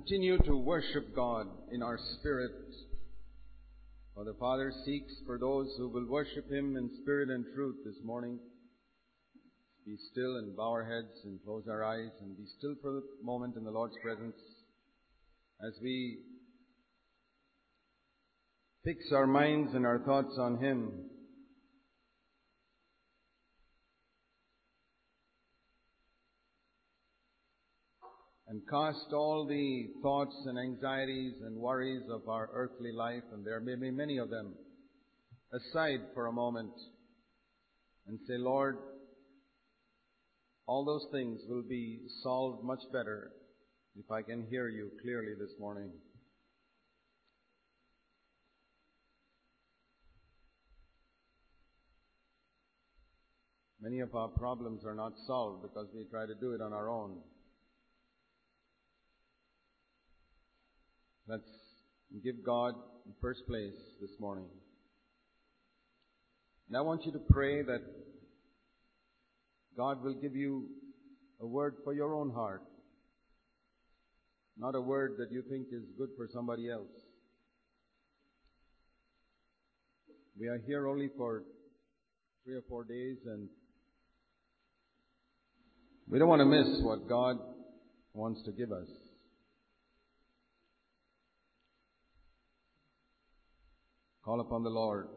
Continue to worship God in our spirit. For the Father seeks for those who will worship Him in spirit and truth this morning. Be still and bow our heads and close our eyes and be still for a moment in the Lord's presence as we fix our minds and our thoughts on Him. And cast all the thoughts and anxieties and worries of our earthly life, and there may be many of them, aside for a moment and say, Lord, all those things will be solved much better if I can hear you clearly this morning. Many of our problems are not solved because we try to do it on our own. Let's give God in first place this morning. And I want you to pray that God will give you a word for your own heart, not a word that you think is good for somebody else. We are here only for three or four days and we don't want to miss what God wants to give us. Call upon the Lord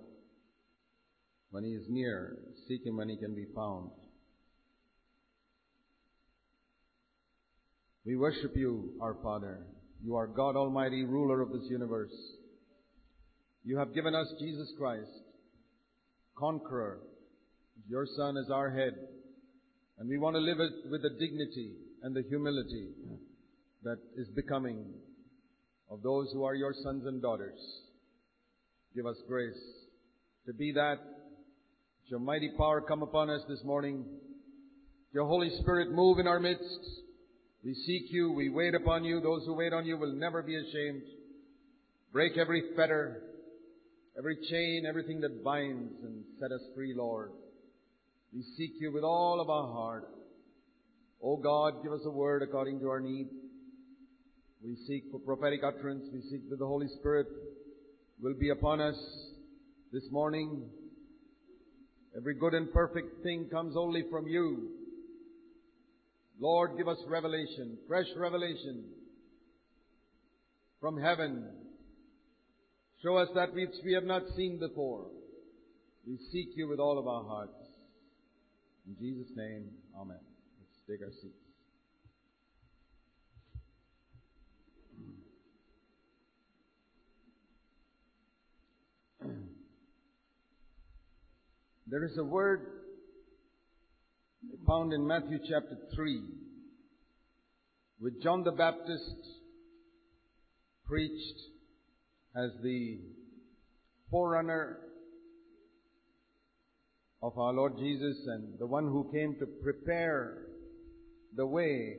when He is near. Seek Him when He can be found. We worship you, our Father. You are God Almighty, ruler of this universe. You have given us Jesus Christ, conqueror. Your Son is our head. And we want to live it with the dignity and the humility that is becoming of those who are your sons and daughters. Give us grace to be that. Your mighty power come upon us this morning. Your Holy Spirit move in our midst. We seek you. We wait upon you. Those who wait on you will never be ashamed. Break every fetter, every chain, everything that binds and set us free, Lord. We seek you with all of our heart. O God, give us a word according to our need. We seek for prophetic utterance. We seek that the Holy Spirit will be upon us this morning. Every good and perfect thing comes only from you. Lord, give us revelation, fresh revelation from heaven. Show us that which we have not seen before. We seek you with all of our hearts. In Jesus' name, Amen. Let's take our seats. There is a word found in Matthew chapter 3, which John the Baptist preached as the forerunner of our Lord Jesus and the one who came to prepare the way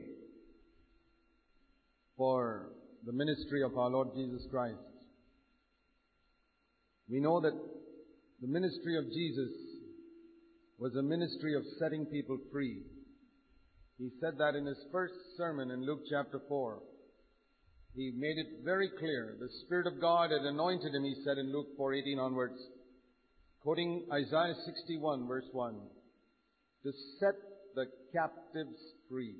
for the ministry of our Lord Jesus Christ. We know that the ministry of Jesus was a ministry of setting people free. He said that in his first sermon in Luke chapter 4. He made it very clear. The Spirit of God had anointed him, he said in Luke 4:18 onwards, quoting Isaiah 61 verse 1, to set the captives free.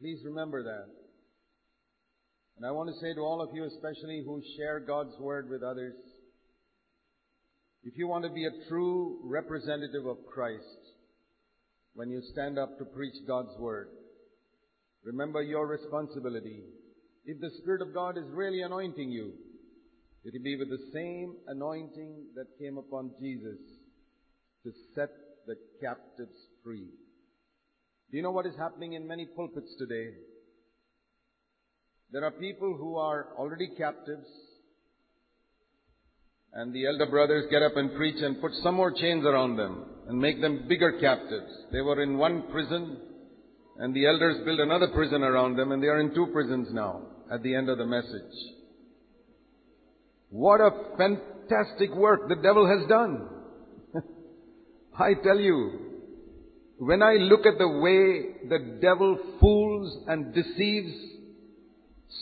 Please remember that. And I want to say to all of you, especially who share God's Word with others, if you want to be a true representative of Christ when you stand up to preach God's Word, remember your responsibility. If the Spirit of God is really anointing you, it will be with the same anointing that came upon Jesus to set the captives free. Do you know what is happening in many pulpits today? There are people who are already captives, and the elder brothers get up and preach and put some more chains around them and make them bigger captives. They were in one prison, and the elders build another prison around them, and they are in two prisons now at the end of the message. What a fantastic work the devil has done. I tell you, when I look at the way the devil fools and deceives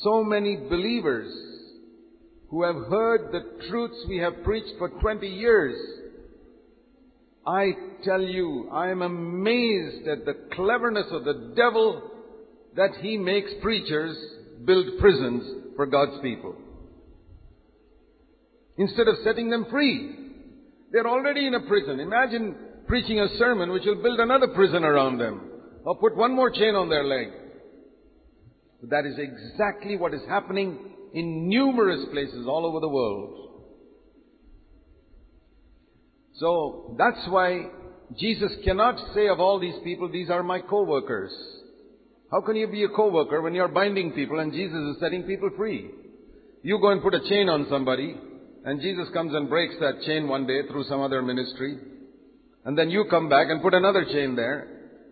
so many believers who have heard the truths we have preached for 20 years, I tell you, I am amazed at the cleverness of the devil that he makes preachers build prisons for God's people. Instead of setting them free. They're already in a prison. Imagine preaching a sermon which will build another prison around them. Or put one more chain on their leg. That is exactly what is happening in numerous places all over the world. So that's why Jesus cannot say of all these people, these are my co-workers. How can you be a co-worker when you're binding people and Jesus is setting people free? You go and put a chain on somebody and Jesus comes and breaks that chain one day through some other ministry. And then you come back and put another chain there.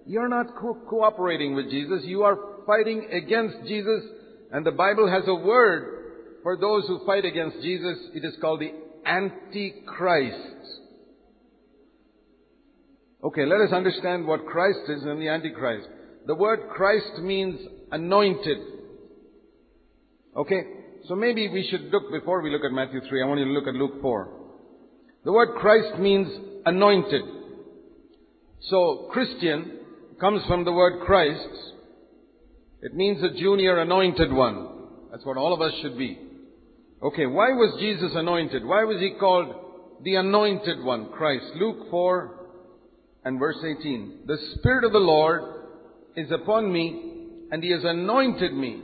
You're not co- cooperating with Jesus. You are fighting against Jesus. And the Bible has a word for those who fight against Jesus. It is called the Antichrist. Okay, let us understand what Christ is and the Antichrist. The word Christ means anointed. Okay? So maybe we should look, before we look at Matthew 3, I want you to look at Luke 4. The word Christ means anointed. So, Christian comes from the word Christ. It means a junior anointed one. That's what all of us should be. Okay, why was Jesus anointed? Why was he called the anointed one, Christ? Luke 4, and verse 18. The Spirit of the Lord is upon me, and He has anointed me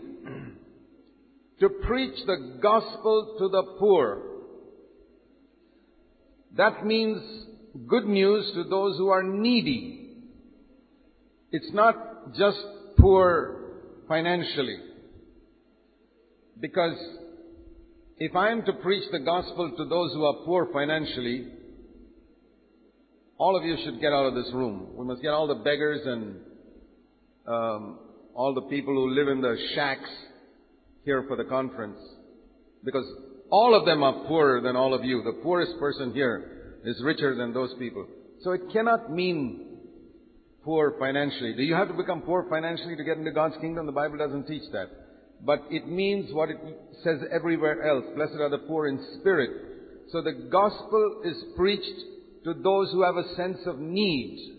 to preach the gospel to the poor. That means good news to those who are needy. It's not just poor financially. Because if I am to preach the gospel to those who are poor financially, all of you should get out of this room. We must get all the beggars and um, all the people who live in the shacks here for the conference. Because all of them are poorer than all of you. The poorest person here is richer than those people. So it cannot mean poor financially. Do you have to become poor financially to get into God's kingdom? The Bible doesn't teach that. But it means what it says everywhere else. Blessed are the poor in spirit. So the gospel is preached to those who have a sense of need.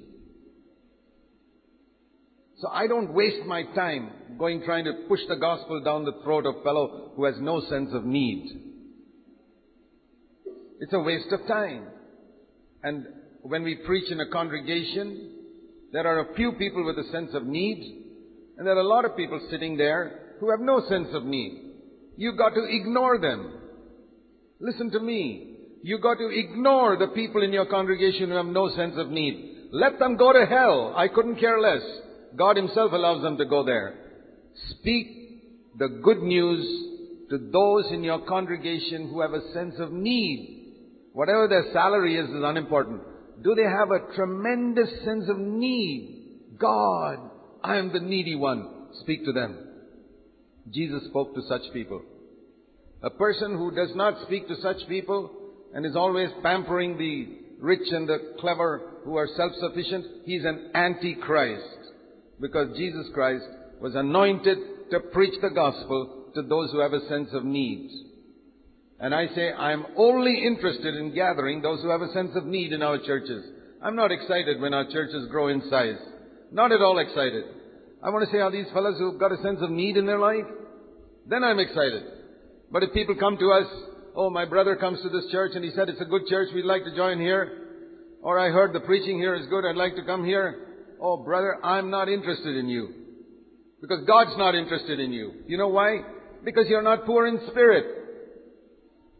So I don't waste my time going trying to push the gospel down the throat of fellow who has no sense of need. It's a waste of time. And when we preach in a congregation, there are a few people with a sense of need, and there are a lot of people sitting there who have no sense of need. You've got to ignore them. Listen to me. You've got to ignore the people in your congregation who have no sense of need. Let them go to hell. I couldn't care less. God Himself allows them to go there. Speak the good news to those in your congregation who have a sense of need. Whatever their salary is is unimportant. Do they have a tremendous sense of need? God, I am the needy one. Speak to them. Jesus spoke to such people. A person who does not speak to such people and is always pampering the rich and the clever who are self-sufficient, he's an antichrist. Because Jesus Christ was anointed to preach the gospel to those who have a sense of need. And I say, I'm only interested in gathering those who have a sense of need in our churches. I'm not excited when our churches grow in size. Not at all excited. I want to say, are these fellows who've got a sense of need in their life? Then I'm excited. But if people come to us oh, my brother comes to this church and he said it's a good church, we'd like to join here. Or I heard the preaching here is good, I'd like to come here. Oh, brother, I'm not interested in you. Because God's not interested in you. You know why? Because you're not poor in spirit.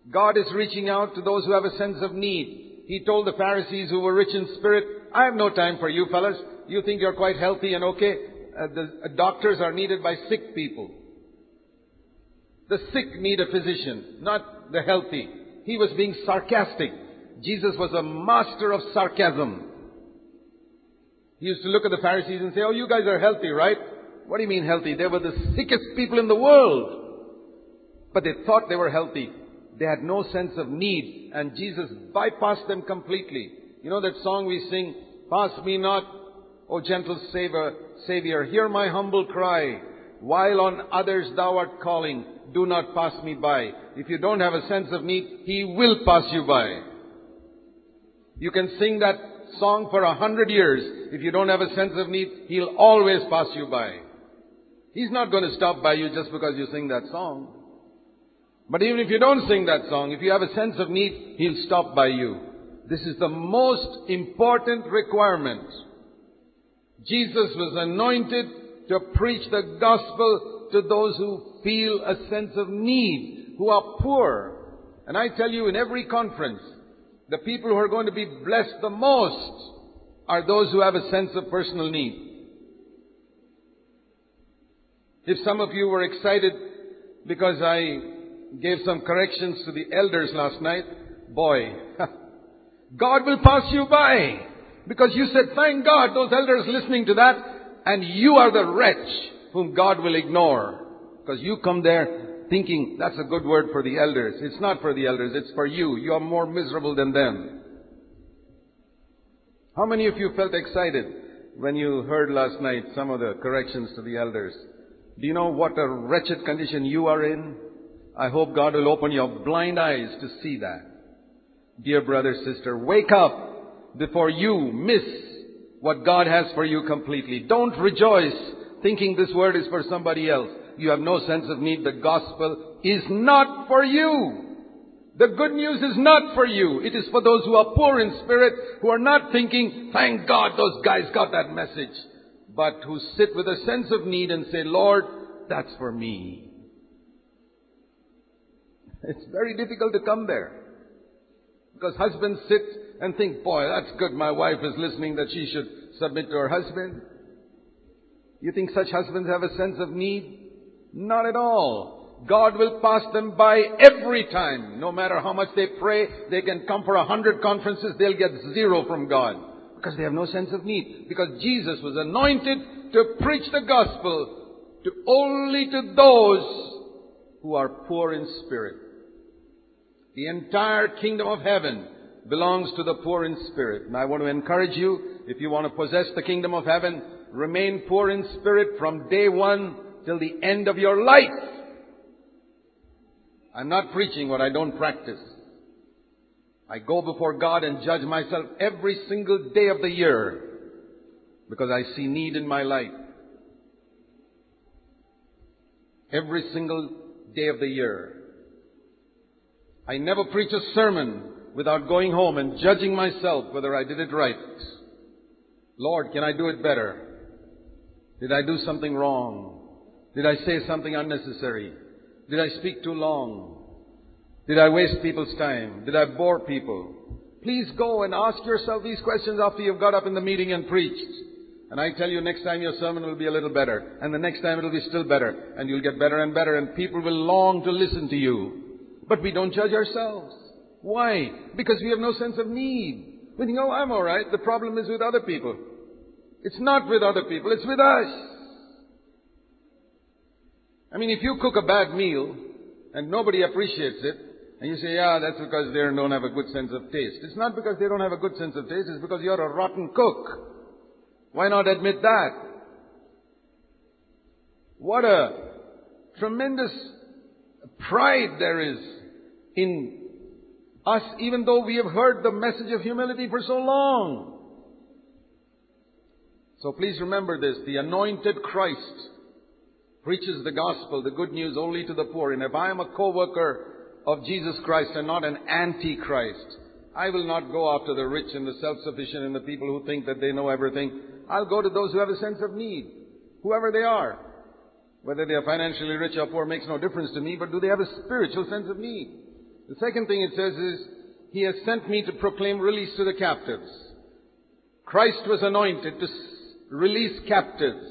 God is reaching out to those who have a sense of need. He told the Pharisees who were rich in spirit, I have no time for you fellas. You think you're quite healthy and okay? Uh, the uh, doctors are needed by sick people. The sick need a physician, not the healthy. He was being sarcastic. Jesus was a master of sarcasm. He used to look at the Pharisees and say, Oh, you guys are healthy, right? What do you mean healthy? They were the sickest people in the world. But they thought they were healthy. They had no sense of need. And Jesus bypassed them completely. You know that song we sing, Pass me not, O gentle Savior, Savior, hear my humble cry. While on others thou art calling, do not pass me by. If you don't have a sense of need, He will pass you by. You can sing that song for a hundred years. If you don't have a sense of need, He'll always pass you by. He's not going to stop by you just because you sing that song. But even if you don't sing that song, if you have a sense of need, He'll stop by you. This is the most important requirement. Jesus was anointed to preach the gospel to those who feel a sense of need, who are poor. And I tell you, in every conference, the people who are going to be blessed the most are those who have a sense of personal need. If some of you were excited because I gave some corrections to the elders last night, boy, God will pass you by. Because you said, thank God, those elders listening to that, and you are the wretch whom God will ignore. Because you come there thinking that's a good word for the elders. It's not for the elders, it's for you. You are more miserable than them. How many of you felt excited when you heard last night some of the corrections to the elders? Do you know what a wretched condition you are in? I hope God will open your blind eyes to see that. Dear brother, sister, wake up before you miss what God has for you completely. Don't rejoice thinking this word is for somebody else. You have no sense of need. The gospel is not for you. The good news is not for you. It is for those who are poor in spirit, who are not thinking, thank God those guys got that message, but who sit with a sense of need and say, Lord, that's for me. It's very difficult to come there. Because husbands sit and think, boy, that's good. My wife is listening that she should submit to her husband. You think such husbands have a sense of need? Not at all. God will pass them by every time. No matter how much they pray, they can come for a hundred conferences, they'll get zero from God. Because they have no sense of need. Because Jesus was anointed to preach the gospel to only to those who are poor in spirit. The entire kingdom of heaven belongs to the poor in spirit. And I want to encourage you, if you want to possess the kingdom of heaven, remain poor in spirit from day one till the end of your life. I'm not preaching what I don't practice. I go before God and judge myself every single day of the year because I see need in my life. Every single day of the year. I never preach a sermon without going home and judging myself whether I did it right. Lord, can I do it better? Did I do something wrong? Did I say something unnecessary? Did I speak too long? Did I waste people's time? Did I bore people? Please go and ask yourself these questions after you've got up in the meeting and preached. And I tell you, next time your sermon will be a little better. And the next time it'll be still better. And you'll get better and better. And people will long to listen to you. But we don't judge ourselves. Why? Because we have no sense of need. We think, oh, I'm alright. The problem is with other people. It's not with other people. It's with us. I mean, if you cook a bad meal and nobody appreciates it, and you say, yeah, that's because they don't have a good sense of taste. It's not because they don't have a good sense of taste, it's because you're a rotten cook. Why not admit that? What a tremendous pride there is in us, even though we have heard the message of humility for so long. So please remember this, the anointed Christ preaches the gospel, the good news only to the poor. And if I am a co-worker of Jesus Christ and not an anti-Christ, I will not go after the rich and the self-sufficient and the people who think that they know everything. I'll go to those who have a sense of need, whoever they are. Whether they are financially rich or poor makes no difference to me, but do they have a spiritual sense of need? The second thing it says is, He has sent me to proclaim release to the captives. Christ was anointed to release captives.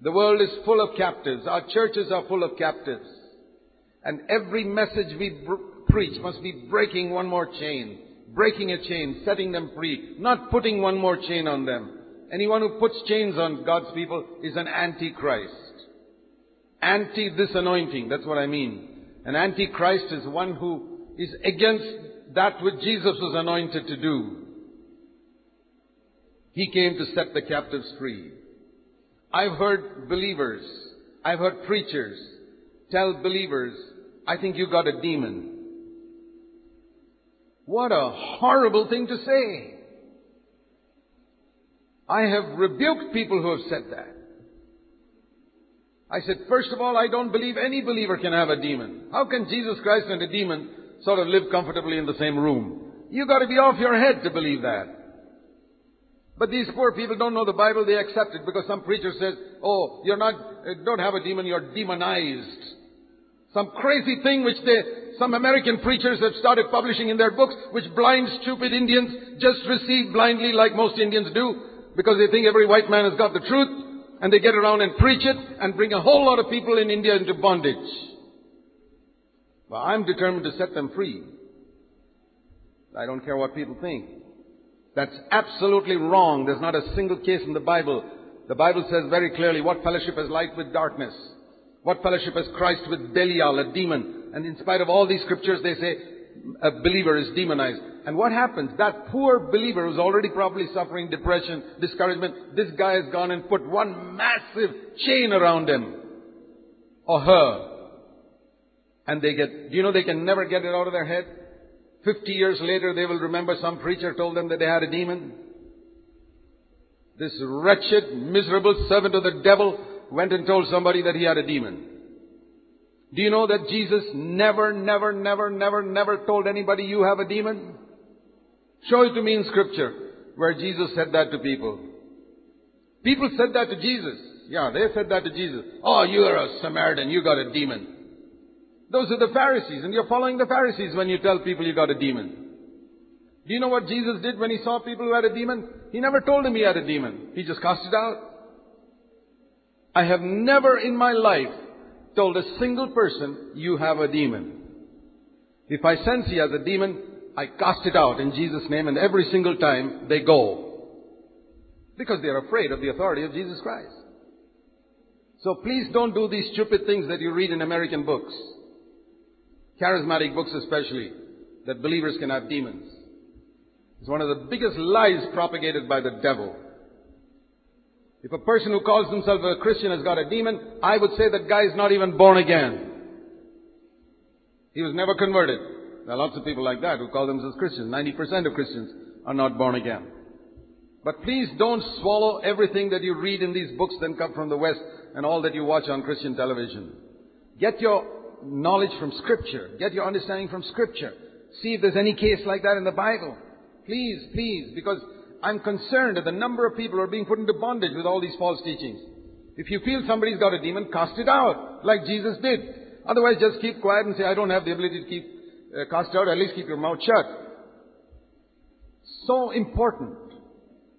The world is full of captives. Our churches are full of captives. And every message we preach must be breaking one more chain. Breaking a chain, setting them free, not putting one more chain on them. Anyone who puts chains on God's people is an antichrist. Anti this anointing, that's what I mean. An antichrist is one who is against that which Jesus was anointed to do. He came to set the captives free. I've heard believers, I've heard preachers tell believers, I think you got a demon. What a horrible thing to say. I have rebuked people who have said that. I said, first of all, I don't believe any believer can have a demon. How can Jesus Christ and a demon sort of live comfortably in the same room? You gotta be off your head to believe that. But these poor people don't know the Bible, they accept it because some preacher says, oh, you're not, uh, don't have a demon, you're demonized. Some crazy thing which they, some American preachers have started publishing in their books, which blind, stupid Indians just receive blindly like most Indians do, because they think every white man has got the truth, and they get around and preach it, and bring a whole lot of people in India into bondage. But I'm determined to set them free. I don't care what people think. That's absolutely wrong. There's not a single case in the Bible. The Bible says very clearly, what fellowship has light with darkness? What fellowship has Christ with Belial, a demon? And in spite of all these scriptures, they say a believer is demonized. And what happens? That poor believer who's already probably suffering depression, discouragement, this guy has gone and put one massive chain around him. Or her. And they get, do you know they can never get it out of their head? Fifty years later, they will remember some preacher told them that they had a demon. This wretched, miserable servant of the devil went and told somebody that he had a demon. Do you know that Jesus never, never, never, never, never told anybody you have a demon? Show it to me in scripture where Jesus said that to people. People said that to Jesus. Yeah, they said that to Jesus. Oh, you are a Samaritan. You got a demon. Those are the Pharisees, and you're following the Pharisees when you tell people you got a demon. Do you know what Jesus did when he saw people who had a demon? He never told them he had a demon. He just cast it out. I have never in my life told a single person, you have a demon. If I sense he has a demon, I cast it out in Jesus' name and every single time they go. Because they are afraid of the authority of Jesus Christ. So please don't do these stupid things that you read in American books charismatic books especially, that believers can have demons. It's one of the biggest lies propagated by the devil. If a person who calls himself a Christian has got a demon, I would say that guy is not even born again. He was never converted. There are lots of people like that who call themselves Christians. 90% of Christians are not born again. But please don't swallow everything that you read in these books that come from the West and all that you watch on Christian television. Get your knowledge from Scripture. Get your understanding from Scripture. See if there's any case like that in the Bible. Please, please, because I'm concerned at the number of people who are being put into bondage with all these false teachings. If you feel somebody's got a demon, cast it out, like Jesus did. Otherwise, just keep quiet and say, I don't have the ability to keep uh, cast out. At least keep your mouth shut. So important.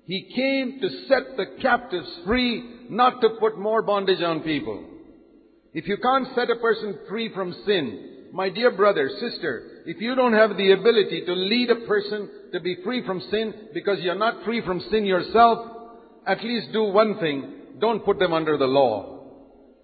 He came to set the captives free, not to put more bondage on people. If you can't set a person free from sin, my dear brother, sister, if you don't have the ability to lead a person to be free from sin because you're not free from sin yourself, at least do one thing. Don't put them under the law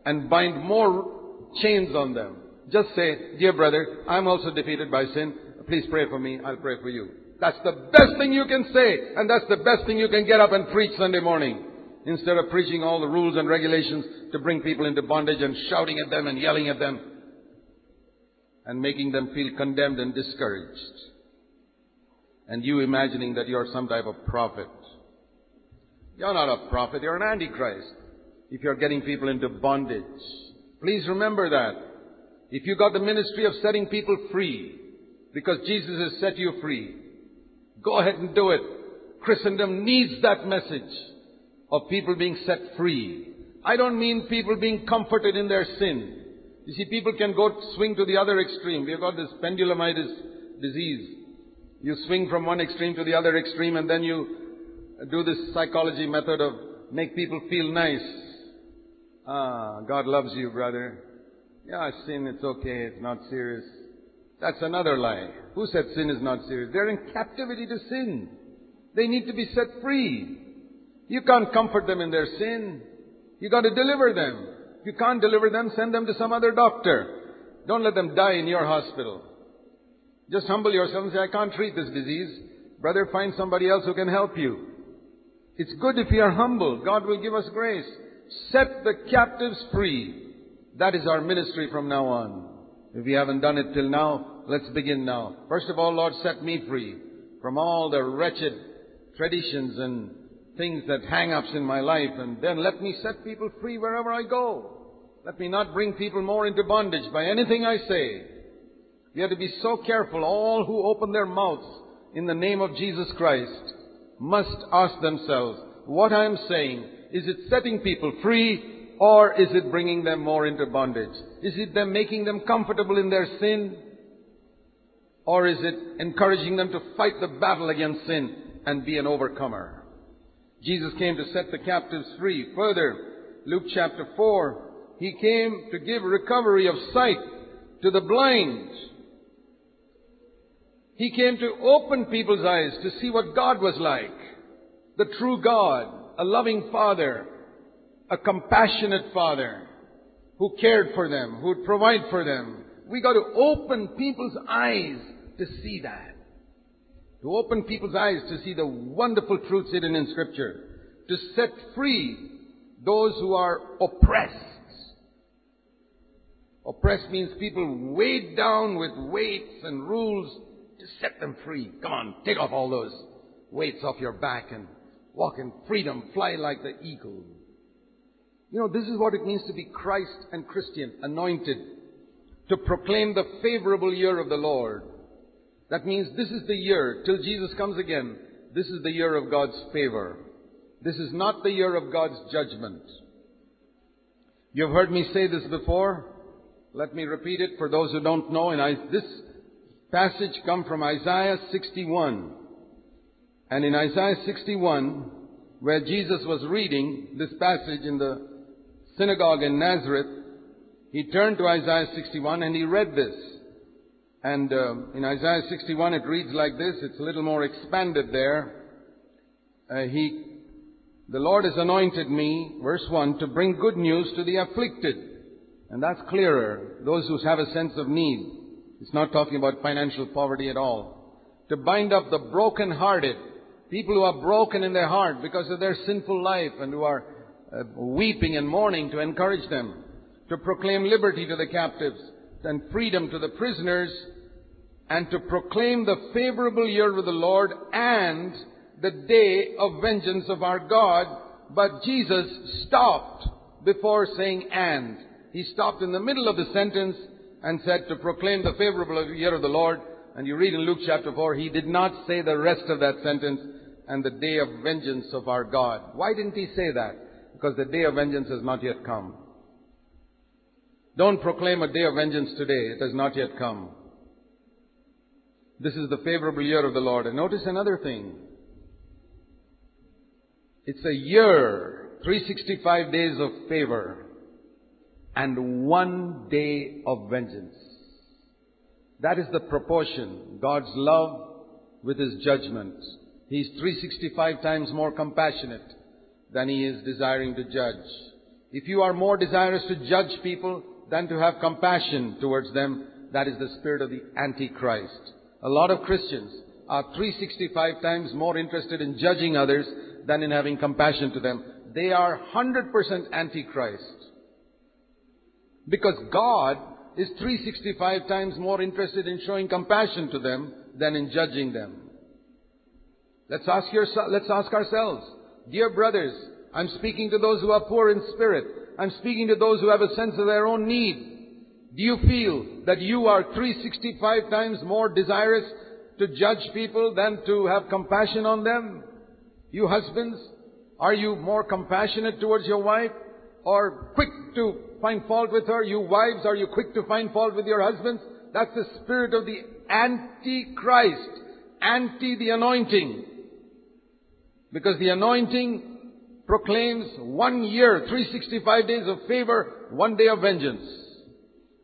and bind more chains on them. Just say, dear brother, I'm also defeated by sin. Please pray for me. I'll pray for you. That's the best thing you can say, and that's the best thing you can get up and preach Sunday morning instead of preaching all the rules and regulations to bring people into bondage and shouting at them and yelling at them and making them feel condemned and discouraged. And you imagining that you're some type of prophet. You're not a prophet, you're an antichrist. If you're getting people into bondage. Please remember that. If you got the ministry of setting people free, because Jesus has set you free, go ahead and do it. Christendom needs that message of people being set free. I don't mean people being comforted in their sin. You see, people can go swing to the other extreme. We've got this pendulumitis disease. You swing from one extreme to the other extreme and then you do this psychology method of make people feel nice. Ah, God loves you, brother. Yeah, sin, it's okay, it's not serious. That's another lie. Who said sin is not serious? They're in captivity to sin. They need to be set free. You can't comfort them in their sin. You got to deliver them. If you can't deliver them, send them to some other doctor. Don't let them die in your hospital. Just humble yourself and say, I can't treat this disease. Brother, find somebody else who can help you. It's good if you are humble. God will give us grace. Set the captives free. That is our ministry from now on. If we haven't done it till now, let's begin now. First of all, Lord, set me free from all the wretched traditions and things that hang ups in my life, and then let me set people free wherever I go. Let me not bring people more into bondage by anything I say. We have to be so careful. All who open their mouths in the name of Jesus Christ must ask themselves, what I'm saying, is it setting people free or is it bringing them more into bondage? Is it them making them comfortable in their sin? Or is it encouraging them to fight the battle against sin and be an overcomer? Jesus came to set the captives free. Further, Luke chapter 4, He came to give recovery of sight to the blind. He came to open people's eyes to see what God was like. The true God, a loving Father, a compassionate Father, who cared for them, who would provide for them. We got to open people's eyes to see that. To open people's eyes to see the wonderful truths hidden in Scripture. To set free those who are oppressed. Oppressed means people weighed down with weights and rules to set them free. Come on, take off all those weights off your back and walk in freedom, fly like the eagle. You know, this is what it means to be Christ and Christian, anointed, to proclaim the favorable year of the Lord. That means this is the year, till Jesus comes again, this is the year of God's favor. This is not the year of God's judgment. You've heard me say this before. Let me repeat it for those who don't know. And this passage come from Isaiah 61. And in Isaiah 61, where Jesus was reading this passage in the synagogue in Nazareth, he turned to Isaiah 61 and he read this. And uh, in Isaiah 61 it reads like this. It's a little more expanded there. Uh, he, the Lord has anointed me, verse 1, to bring good news to the afflicted. And that's clearer. Those who have a sense of need. It's not talking about financial poverty at all. To bind up the broken-hearted. People who are broken in their heart because of their sinful life and who are uh, weeping and mourning to encourage them. To proclaim liberty to the captives and freedom to the prisoners and to proclaim the favorable year of the Lord and the day of vengeance of our God. But Jesus stopped before saying and. He stopped in the middle of the sentence and said to proclaim the favorable year of the Lord. And you read in Luke chapter 4, he did not say the rest of that sentence and the day of vengeance of our God. Why didn't he say that? Because the day of vengeance has not yet come. Don't proclaim a day of vengeance today. It has not yet come. This is the favorable year of the Lord. And notice another thing. It's a year, 365 days of favor, and one day of vengeance. That is the proportion. God's love with His judgment. He's 365 times more compassionate than He is desiring to judge. If you are more desirous to judge people than to have compassion towards them, that is the spirit of the Antichrist. A lot of Christians are 365 times more interested in judging others than in having compassion to them. They are 100% Antichrist. Because God is 365 times more interested in showing compassion to them than in judging them. Let's ask, yourself, let's ask ourselves, dear brothers, I'm speaking to those who are poor in spirit. I'm speaking to those who have a sense of their own need. Do you feel that you are 365 times more desirous to judge people than to have compassion on them? You husbands, are you more compassionate towards your wife or quick to find fault with her? You wives, are you quick to find fault with your husbands? That's the spirit of the anti-Christ, anti the anointing. Because the anointing proclaims one year, 365 days of favor, one day of vengeance.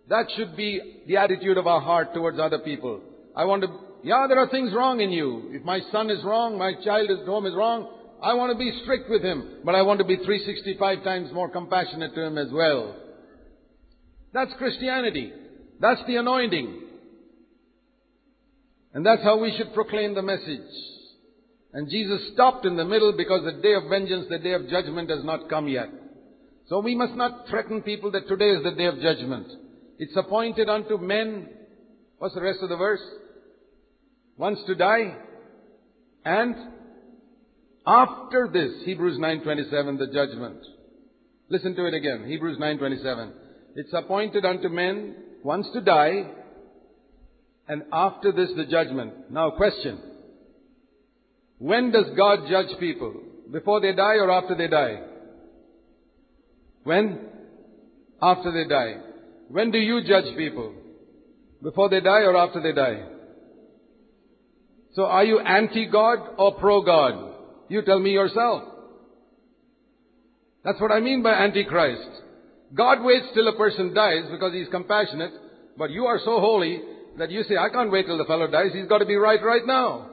That should be the attitude of our heart towards other people. I want to, yeah, there are things wrong in you. If my son is wrong, my child at home is wrong, I want to be strict with him, but I want to be 365 times more compassionate to him as well. That's Christianity. That's the anointing. And that's how we should proclaim the message. And Jesus stopped in the middle because the day of vengeance, the day of judgment has not come yet. So we must not threaten people that today is the day of judgment. It's appointed unto men, what's the rest of the verse? Once to die, and after this, Hebrews 9.27, the judgment. Listen to it again, Hebrews 9.27. It's appointed unto men once to die, and after this the judgment. Now question. When does God judge people? Before they die or after they die? When? After they die. When do you judge people? Before they die or after they die? So are you anti-God or pro-God? You tell me yourself. That's what I mean by antichrist. God waits till a person dies because he's compassionate, but you are so holy that you say, I can't wait till the fellow dies, he's got to be right right now.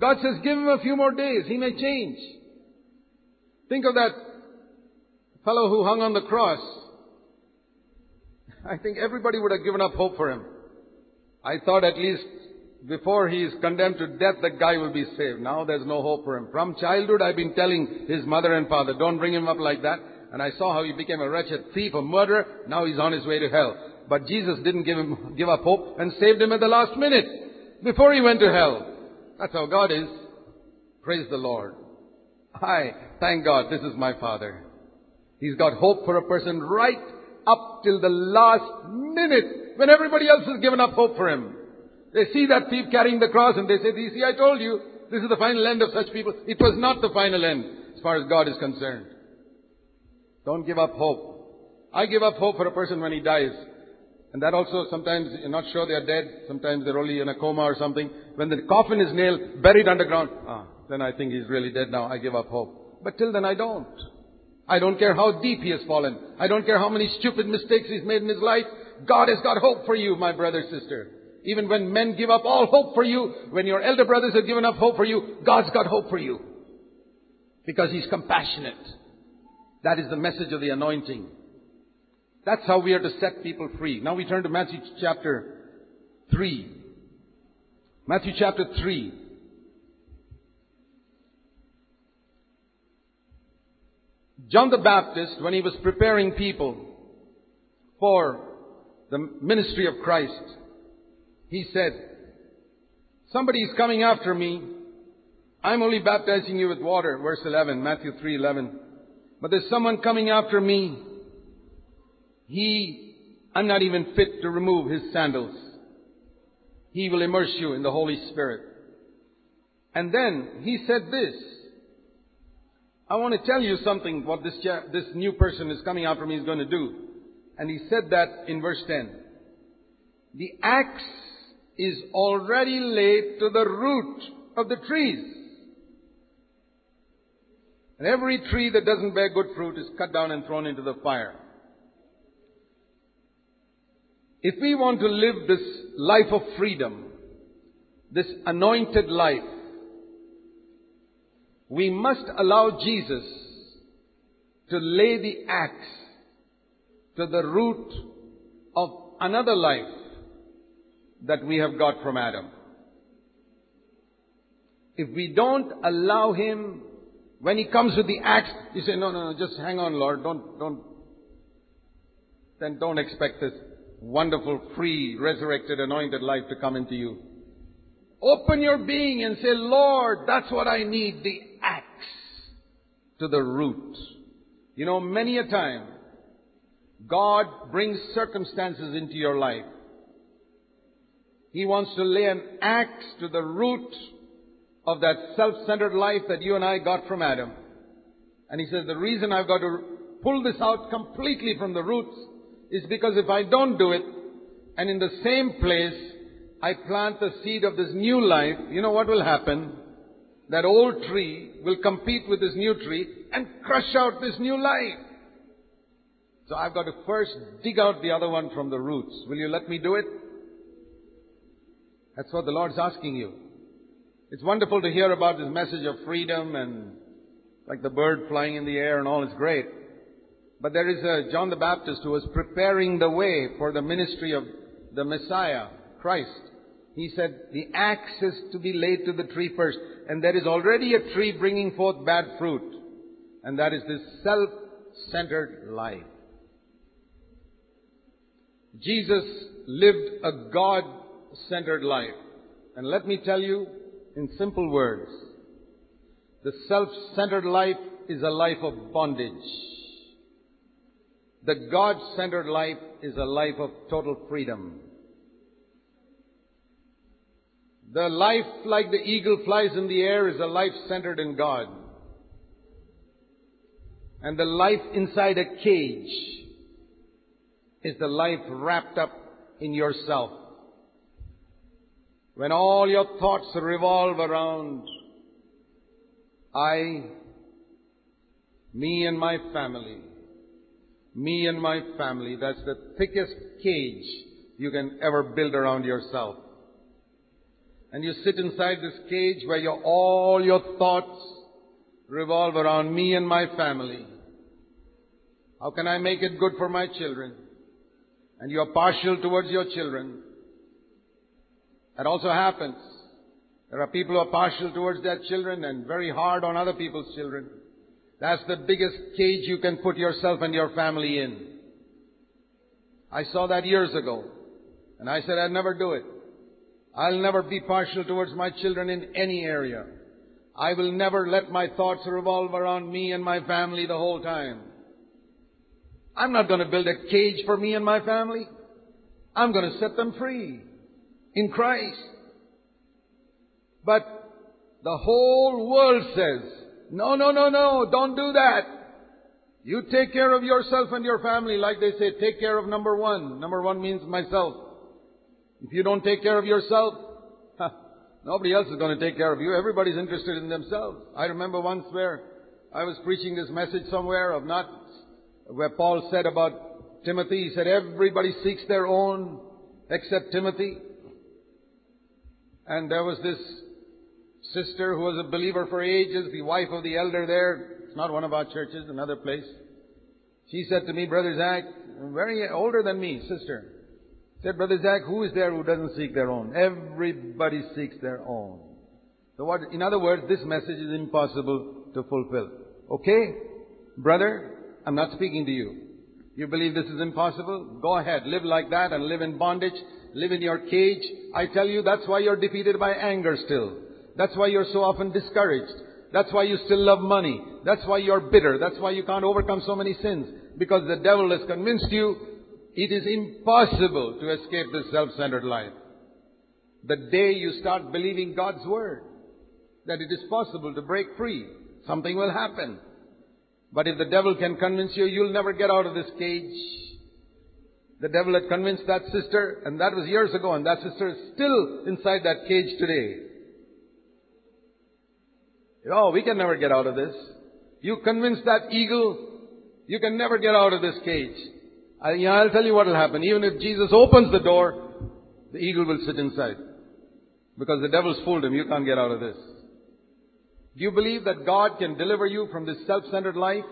God says, give him a few more days, he may change. Think of that fellow who hung on the cross. I think everybody would have given up hope for him. I thought at least before he is condemned to death, the guy will be saved. Now there's no hope for him. From childhood, I've been telling his mother and father, don't bring him up like that. And I saw how he became a wretched thief, a murderer. Now he's on his way to hell. But Jesus didn't give him, give up hope and saved him at the last minute. Before he went to hell. That's how God is. Praise the Lord. I thank God this is my Father. He's got hope for a person right up till the last minute when everybody else has given up hope for him. They see that thief carrying the cross and they say, see, I told you, this is the final end of such people. It was not the final end as far as God is concerned. Don't give up hope. I give up hope for a person when he dies. And that also sometimes you're not sure they're dead. Sometimes they're only in a coma or something. When the coffin is nailed, buried underground, ah, then I think he's really dead now. I give up hope. But till then I don't. I don't care how deep he has fallen. I don't care how many stupid mistakes he's made in his life. God has got hope for you, my brother, sister. Even when men give up all hope for you, when your elder brothers have given up hope for you, God's got hope for you. Because He's compassionate. That is the message of the anointing. That's how we are to set people free. Now we turn to Matthew chapter 3. Matthew chapter 3. John the Baptist, when he was preparing people for the ministry of Christ, he said, somebody is coming after me. I'm only baptizing you with water, verse 11, Matthew 3:11. But there's someone coming after me. He, I'm not even fit to remove his sandals. He will immerse you in the Holy Spirit. And then he said this. I want to tell you something what this, this new person is coming after me is going to do. And he said that in verse 10. The axe is already laid to the root of the trees. And every tree that doesn't bear good fruit is cut down and thrown into the fire. If we want to live this life of freedom, this anointed life, we must allow Jesus to lay the axe to the root of another life that we have got from Adam. If we don't allow him, when he comes with the axe, you say, no, no, no, just hang on, Lord, don't, don't, then don't expect this wonderful, free, resurrected, anointed life to come into you. Open your being and say, Lord, that's what I need, the axe to the root. You know, many a time, God brings circumstances into your life he wants to lay an axe to the root of that self-centered life that you and I got from Adam. And he says, the reason I've got to pull this out completely from the roots is because if I don't do it, and in the same place, I plant the seed of this new life, you know what will happen? That old tree will compete with this new tree and crush out this new life. So I've got to first dig out the other one from the roots. Will you let me do it? That's what the Lord's asking you. It's wonderful to hear about this message of freedom and like the bird flying in the air and all is great. But there is a John the Baptist who was preparing the way for the ministry of the Messiah, Christ. He said, the axe is to be laid to the tree first. And there is already a tree bringing forth bad fruit. And that is this self-centered life. Jesus lived a God-centered life. And let me tell you in simple words, the self-centered life is a life of bondage. The God-centered life is a life of total freedom. The life like the eagle flies in the air is a life centered in God. And the life inside a cage is the life wrapped up in yourself. When all your thoughts revolve around I, me and my family, me and my family, that's the thickest cage you can ever build around yourself. And you sit inside this cage where your, all your thoughts revolve around me and my family. How can I make it good for my children? And you are partial towards your children. That also happens. There are people who are partial towards their children and very hard on other people's children. That's the biggest cage you can put yourself and your family in. I saw that years ago. And I said I'd never do it. I'll never be partial towards my children in any area. I will never let my thoughts revolve around me and my family the whole time. I'm not going to build a cage for me and my family. I'm going to set them free in Christ. But the whole world says, no, no, no, no, don't do that. You take care of yourself and your family. Like they say, take care of number one. Number one means myself. If you don't take care of yourself, nobody else is going to take care of you. Everybody's interested in themselves. I remember once where I was preaching this message somewhere of not, where Paul said about Timothy, he said everybody seeks their own except Timothy. And there was this sister who was a believer for ages, the wife of the elder there. It's not one of our churches, another place. She said to me, Brother Zach, very older than me, sister, said, Brother Zach, who is there who doesn't seek their own? Everybody seeks their own. So what, in other words, this message is impossible to fulfill. Okay? Brother, I'm not speaking to you. You believe this is impossible? Go ahead. Live like that and live in bondage. Live in your cage. I tell you, that's why you're defeated by anger still. That's why you're so often discouraged. That's why you still love money. That's why you're bitter. That's why you can't overcome so many sins. Because the devil has convinced you it is impossible to escape this self-centered life. The day you start believing God's word, that it is possible to break free, something will happen. But if the devil can convince you, you'll never get out of this cage. The devil had convinced that sister, and that was years ago, and that sister is still inside that cage today. Oh, we can never get out of this. You convince that eagle, you can never get out of this cage. I, know, I'll tell you what will happen. Even if Jesus opens the door, the eagle will sit inside. Because the devil's fooled him. You can't get out of this. Do you believe that God can deliver you from this self-centered life?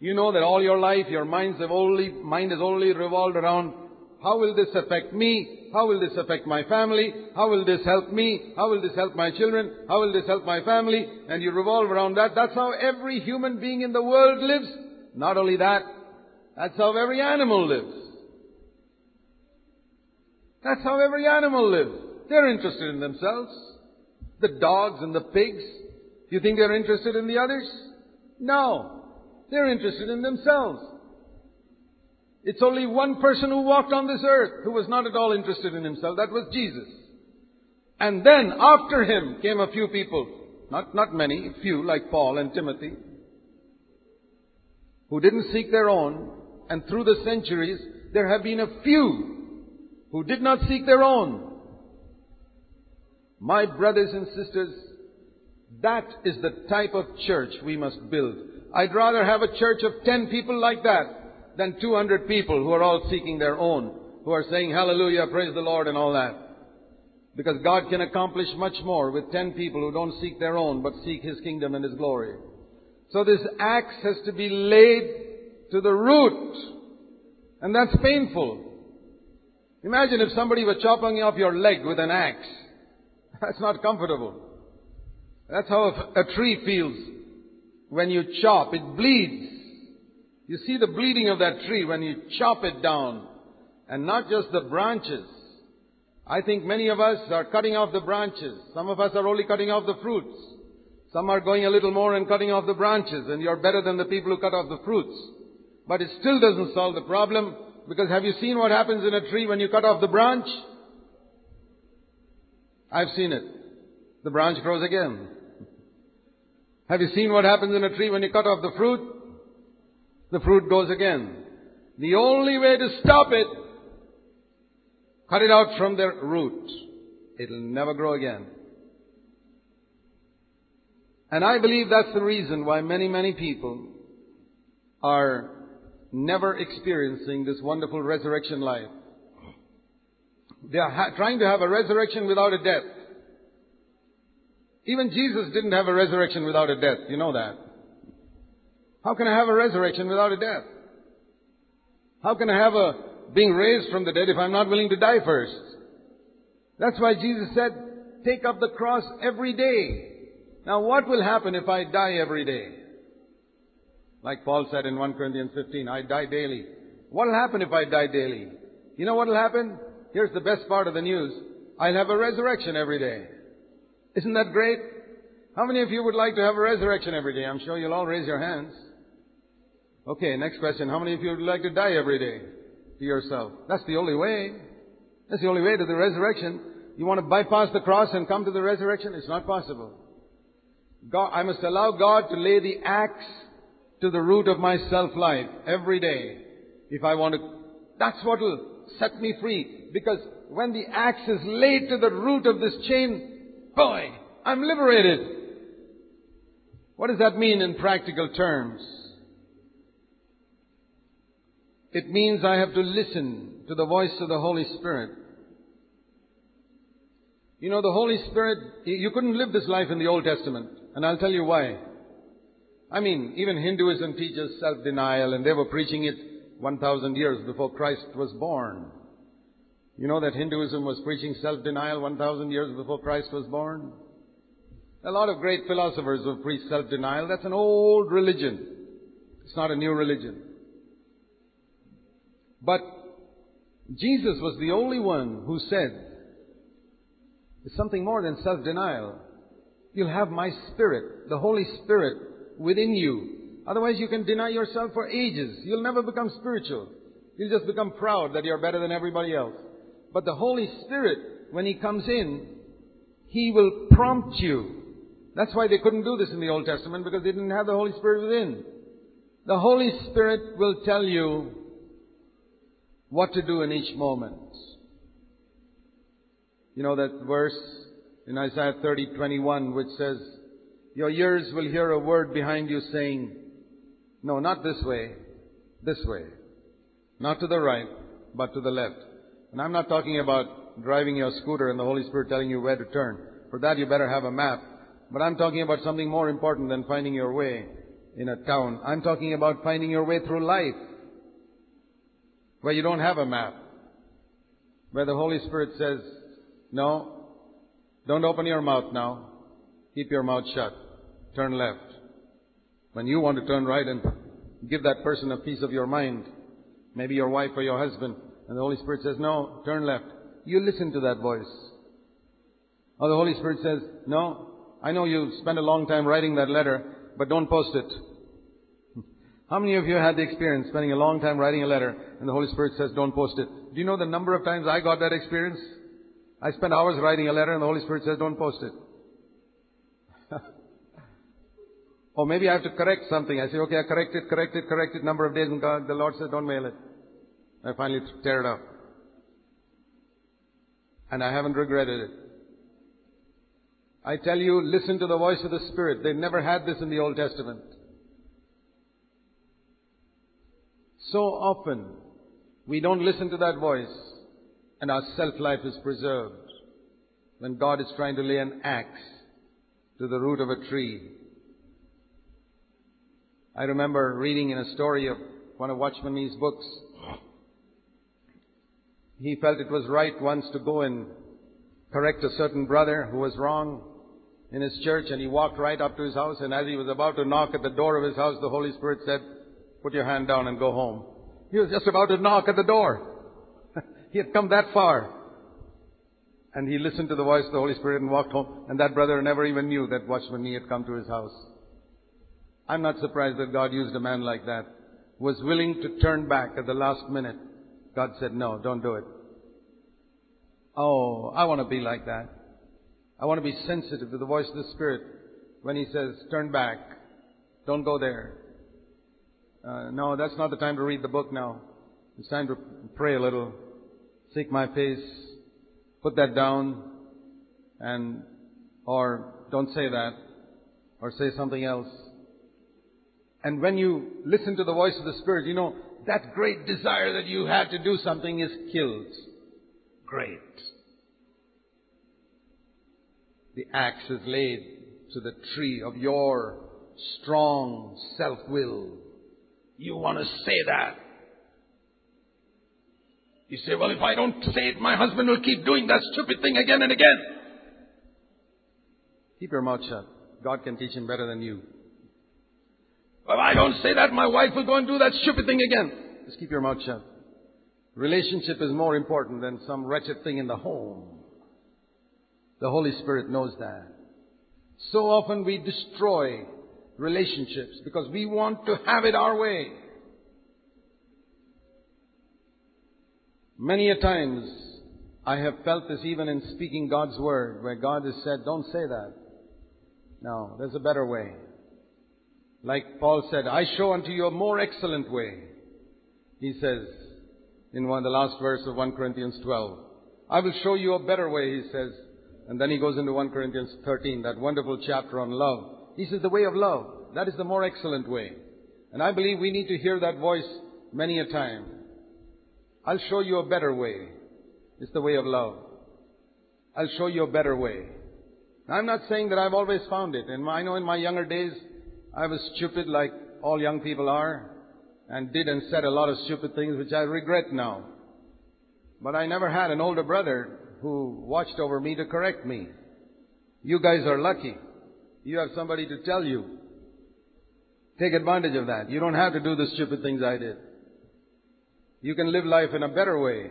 You know that all your life, your minds only, mind has only revolved around how will this affect me? How will this affect my family? How will this help me? How will this help my children? How will this help my family? And you revolve around that. That's how every human being in the world lives. Not only that, that's how every animal lives. That's how every animal lives. They're interested in themselves. The dogs and the pigs. You think they're interested in the others? No. They're interested in themselves. It's only one person who walked on this earth who was not at all interested in himself. That was Jesus. And then after him came a few people. Not, not many, few like Paul and Timothy. Who didn't seek their own, and through the centuries, there have been a few who did not seek their own. My brothers and sisters, that is the type of church we must build. I'd rather have a church of 10 people like that than 200 people who are all seeking their own, who are saying hallelujah, praise the Lord and all that. Because God can accomplish much more with 10 people who don't seek their own, but seek His kingdom and His glory. So this axe has to be laid to the root. And that's painful. Imagine if somebody were chopping off your leg with an axe. That's not comfortable. That's how a tree feels when you chop. It bleeds. You see the bleeding of that tree when you chop it down. And not just the branches. I think many of us are cutting off the branches. Some of us are only cutting off the fruits. Some are going a little more and cutting off the branches, and you're better than the people who cut off the fruits. But it still doesn't solve the problem, because have you seen what happens in a tree when you cut off the branch? I've seen it. The branch grows again. Have you seen what happens in a tree when you cut off the fruit? The fruit goes again. The only way to stop it, cut it out from the root. It'll never grow again. And I believe that's the reason why many, many people are never experiencing this wonderful resurrection life. They are ha- trying to have a resurrection without a death. Even Jesus didn't have a resurrection without a death. You know that. How can I have a resurrection without a death? How can I have a being raised from the dead if I'm not willing to die first? That's why Jesus said, take up the cross every day. Now what will happen if I die every day? Like Paul said in 1 Corinthians 15, I die daily. What will happen if I die daily? You know what will happen? Here's the best part of the news. I'll have a resurrection every day. Isn't that great? How many of you would like to have a resurrection every day? I'm sure you'll all raise your hands. Okay, next question. How many of you would like to die every day to yourself? That's the only way. That's the only way to the resurrection. You want to bypass the cross and come to the resurrection? It's not possible. God, I must allow God to lay the axe to the root of my self-life every day. If I want to, that's what will set me free. Because when the axe is laid to the root of this chain, boy, I'm liberated. What does that mean in practical terms? It means I have to listen to the voice of the Holy Spirit. You know, the Holy Spirit, you couldn't live this life in the Old Testament. And I'll tell you why. I mean, even Hinduism teaches self-denial and they were preaching it 1,000 years before Christ was born. You know that Hinduism was preaching self-denial 1,000 years before Christ was born? A lot of great philosophers have preached self-denial. That's an old religion. It's not a new religion. But Jesus was the only one who said, it's something more than self-denial. You'll have my Spirit, the Holy Spirit within you. Otherwise you can deny yourself for ages. You'll never become spiritual. You'll just become proud that you're better than everybody else. But the Holy Spirit, when He comes in, He will prompt you. That's why they couldn't do this in the Old Testament because they didn't have the Holy Spirit within. The Holy Spirit will tell you what to do in each moment. You know that verse in Isaiah 30, 21, which says, Your ears will hear a word behind you saying, No, not this way, this way. Not to the right, but to the left. And I'm not talking about driving your scooter and the Holy Spirit telling you where to turn. For that you better have a map. But I'm talking about something more important than finding your way in a town. I'm talking about finding your way through life. Where you don't have a map. Where the Holy Spirit says, no, don't open your mouth now. Keep your mouth shut. Turn left. When you want to turn right and give that person a piece of your mind, maybe your wife or your husband, and the Holy Spirit says, no, turn left. You listen to that voice. Or the Holy Spirit says, no, I know you spent a long time writing that letter, but don't post it. How many of you had the experience spending a long time writing a letter and the Holy Spirit says, don't post it? Do you know the number of times I got that experience? I spent hours writing a letter and the Holy Spirit says, don't post it. or maybe I have to correct something. I say, okay, I correct it, correct it, correct it, number of days, and God, the Lord says, don't mail it. I finally tear it up. And I haven't regretted it. I tell you, listen to the voice of the Spirit. They never had this in the Old Testament. So often, we don't listen to that voice and our self-life is preserved. When God is trying to lay an axe to the root of a tree. I remember reading in a story of one of Watchman Nee's books. He felt it was right once to go and correct a certain brother who was wrong in his church and he walked right up to his house and as he was about to knock at the door of his house, the Holy Spirit said, put your hand down and go home. He was just about to knock at the door. he had come that far. And he listened to the voice of the Holy Spirit and walked home. And that brother never even knew that watchman Nee had come to his house. I'm not surprised that God used a man like that. Was willing to turn back at the last minute. God said, no, don't do it. Oh, I want to be like that. I want to be sensitive to the voice of the Spirit when He says, turn back. Don't go there. Uh, no, that's not the time to read the book now. It's time to pray a little. Seek my face. Put that down. And, or don't say that. Or say something else. And when you listen to the voice of the Spirit, you know, that great desire that you had to do something is killed. Great. The axe is laid to the tree of your strong self-will. You want to say that. You say, well, if I don't say it, my husband will keep doing that stupid thing again and again. Keep your mouth shut. God can teach him better than you. If I don't say that, my wife will go and do that stupid thing again. Just keep your mouth shut. Relationship is more important than some wretched thing in the home. The Holy Spirit knows that. So often we destroy relationships because we want to have it our way. Many a times I have felt this even in speaking God's word where God has said, don't say that. No, there's a better way. Like Paul said, I show unto you a more excellent way. He says in one, of the last verse of 1 Corinthians 12. I will show you a better way, he says. And then he goes into 1 Corinthians 13, that wonderful chapter on love. He says the way of love. That is the more excellent way. And I believe we need to hear that voice many a time. I'll show you a better way. It's the way of love. I'll show you a better way. I'm not saying that I've always found it. And I know in my younger days, I was stupid like all young people are and did and said a lot of stupid things which I regret now. But I never had an older brother who watched over me to correct me. You guys are lucky. You have somebody to tell you. Take advantage of that. You don't have to do the stupid things I did. You can live life in a better way.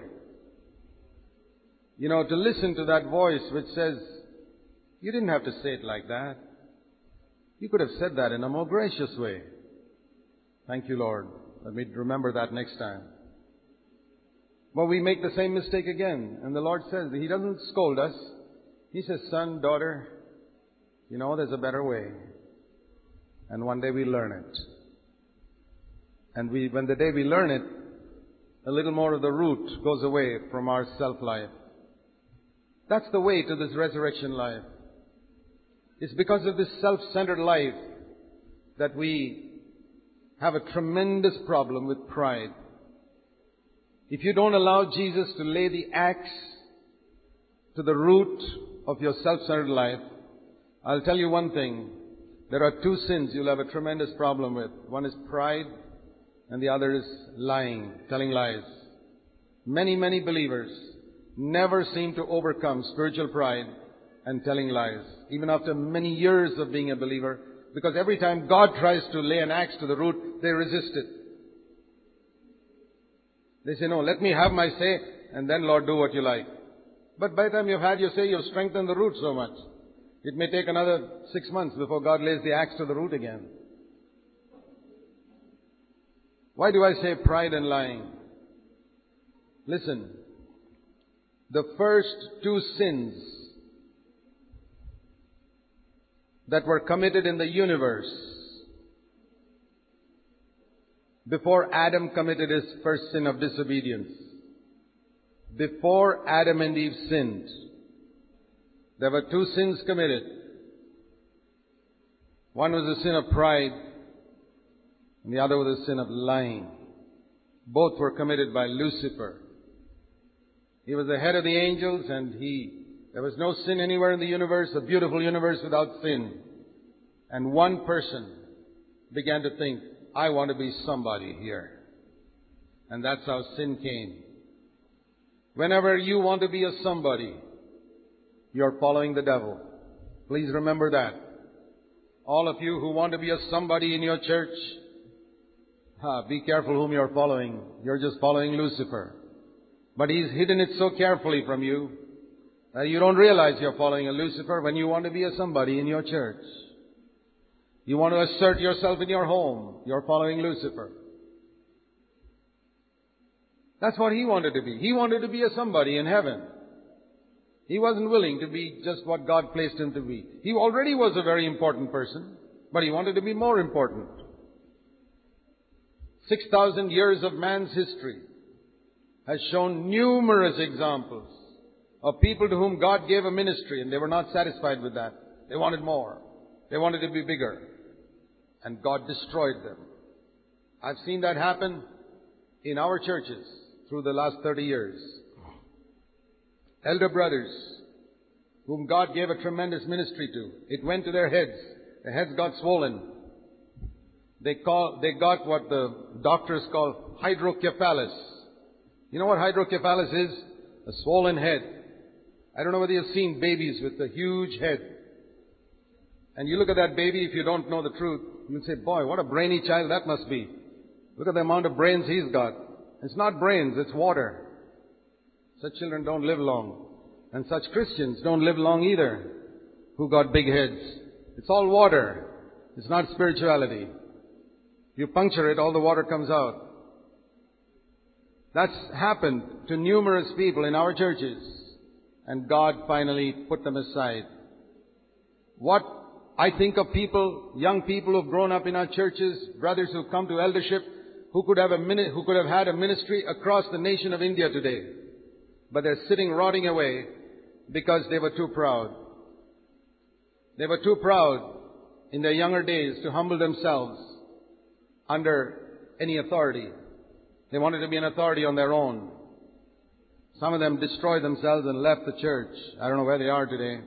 You know, to listen to that voice which says, you didn't have to say it like that. You could have said that in a more gracious way. Thank you, Lord. Let me remember that next time. But we make the same mistake again. And the Lord says, He doesn't scold us. He says, son, daughter, you know there's a better way. And one day we learn it. And we, when the day we learn it, a little more of the root goes away from our self-life. That's the way to this resurrection life. It's because of this self-centered life that we have a tremendous problem with pride. If you don't allow Jesus to lay the axe to the root of your self-centered life, I'll tell you one thing. There are two sins you'll have a tremendous problem with. One is pride and the other is lying, telling lies. Many, many believers never seem to overcome spiritual pride and telling lies, even after many years of being a believer, because every time God tries to lay an axe to the root, they resist it. They say, no, let me have my say, and then Lord, do what you like. But by the time you've had your say, you've strengthened the root so much. It may take another six months before God lays the axe to the root again. Why do I say pride and lying? Listen. The first two sins that were committed in the universe before Adam committed his first sin of disobedience. Before Adam and Eve sinned, there were two sins committed. One was the sin of pride, and the other was the sin of lying. Both were committed by Lucifer. He was the head of the angels, and he there was no sin anywhere in the universe, a beautiful universe without sin. And one person began to think, I want to be somebody here. And that's how sin came. Whenever you want to be a somebody, you're following the devil. Please remember that. All of you who want to be a somebody in your church, ah, be careful whom you're following. You're just following Lucifer. But he's hidden it so carefully from you that you don't realize you're following a Lucifer when you want to be a somebody in your church. You want to assert yourself in your home. You're following Lucifer. That's what he wanted to be. He wanted to be a somebody in heaven. He wasn't willing to be just what God placed him to be. He already was a very important person, but he wanted to be more important. 6,000 years of man's history has shown numerous examples of people to whom God gave a ministry and they were not satisfied with that. They wanted more. They wanted to be bigger. And God destroyed them. I've seen that happen in our churches through the last 30 years. Elder brothers, whom God gave a tremendous ministry to, it went to their heads. The heads got swollen. They call, they got what the doctors call hydrocephalus. You know what hydrocephalus is? A swollen head. I don't know whether you've seen babies with a huge head. And you look at that baby, if you don't know the truth, you'll say, boy, what a brainy child that must be. Look at the amount of brains he's got. It's not brains, it's water. Such children don't live long. And such Christians don't live long either, who got big heads. It's all water. It's not spirituality. You puncture it, all the water comes out. That's happened to numerous people in our churches. And God finally put them aside. What I think of people, young people who've grown up in our churches, brothers who've come to eldership, who could have a mini- who could have had a ministry across the nation of India today. But they're sitting rotting away because they were too proud. They were too proud in their younger days to humble themselves under any authority. They wanted to be an authority on their own. Some of them destroyed themselves and left the church. I don't know where they are today.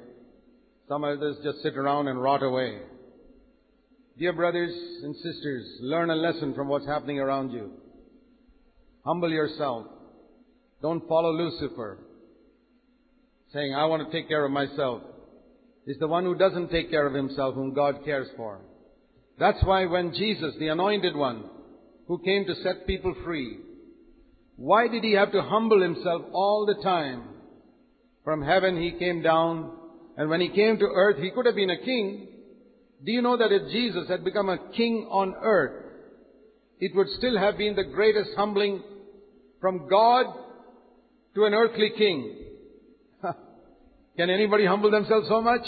Some of others just sit around and rot away. Dear brothers and sisters, learn a lesson from what's happening around you. Humble yourself. Don't follow Lucifer, saying, I want to take care of myself. It's the one who doesn't take care of himself whom God cares for. That's why when Jesus, the anointed one, who came to set people free, why did he have to humble himself all the time? From heaven he came down, and when he came to earth, he could have been a king, do you know that if Jesus had become a king on earth, it would still have been the greatest humbling from God to an earthly king? Can anybody humble themselves so much?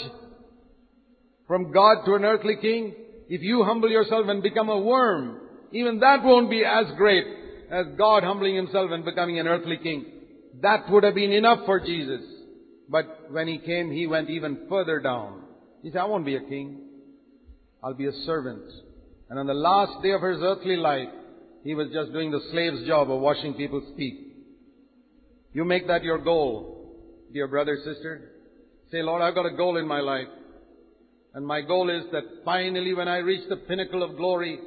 From God to an earthly king? If you humble yourself and become a worm, even that won't be as great as God humbling himself and becoming an earthly king. That would have been enough for Jesus. But when he came, he went even further down. He said, I won't be a king. I'll be a servant. And on the last day of his earthly life, he was just doing the slave's job of washing people's feet. You make that your goal, dear brother, sister. Say, Lord, I've got a goal in my life. And my goal is that finally when I reach the pinnacle of glory,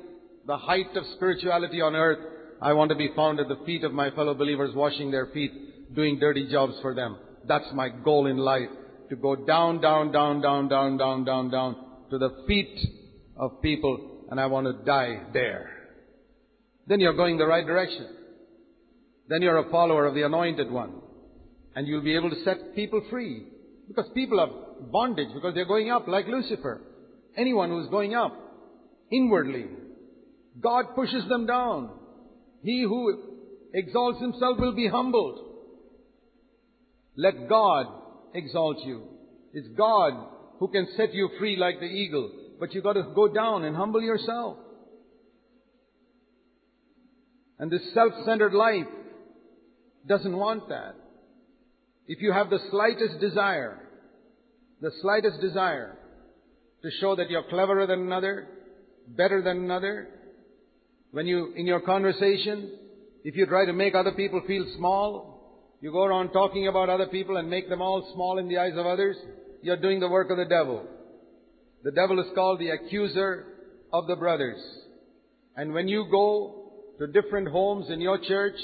the height of spirituality on earth, I want to be found at the feet of my fellow believers, washing their feet, doing dirty jobs for them. That's my goal in life. To go down, down, down, down, down, down, down, down to the feet of people and I want to die there. Then you're going the right direction. Then you're a follower of the anointed one. And you'll be able to set people free. Because people are bondage because they're going up like Lucifer. Anyone who's going up inwardly, God pushes them down. He who exalts himself will be humbled. Let God exalt you. It's God who can set you free like the eagle. But you've got to go down and humble yourself. And this self-centered life doesn't want that. If you have the slightest desire, the slightest desire to show that you're cleverer than another, better than another, when you, in your conversation, if you try to make other people feel small, you go around talking about other people and make them all small in the eyes of others, you're doing the work of the devil. The devil is called the accuser of the brothers. And when you go to different homes in your church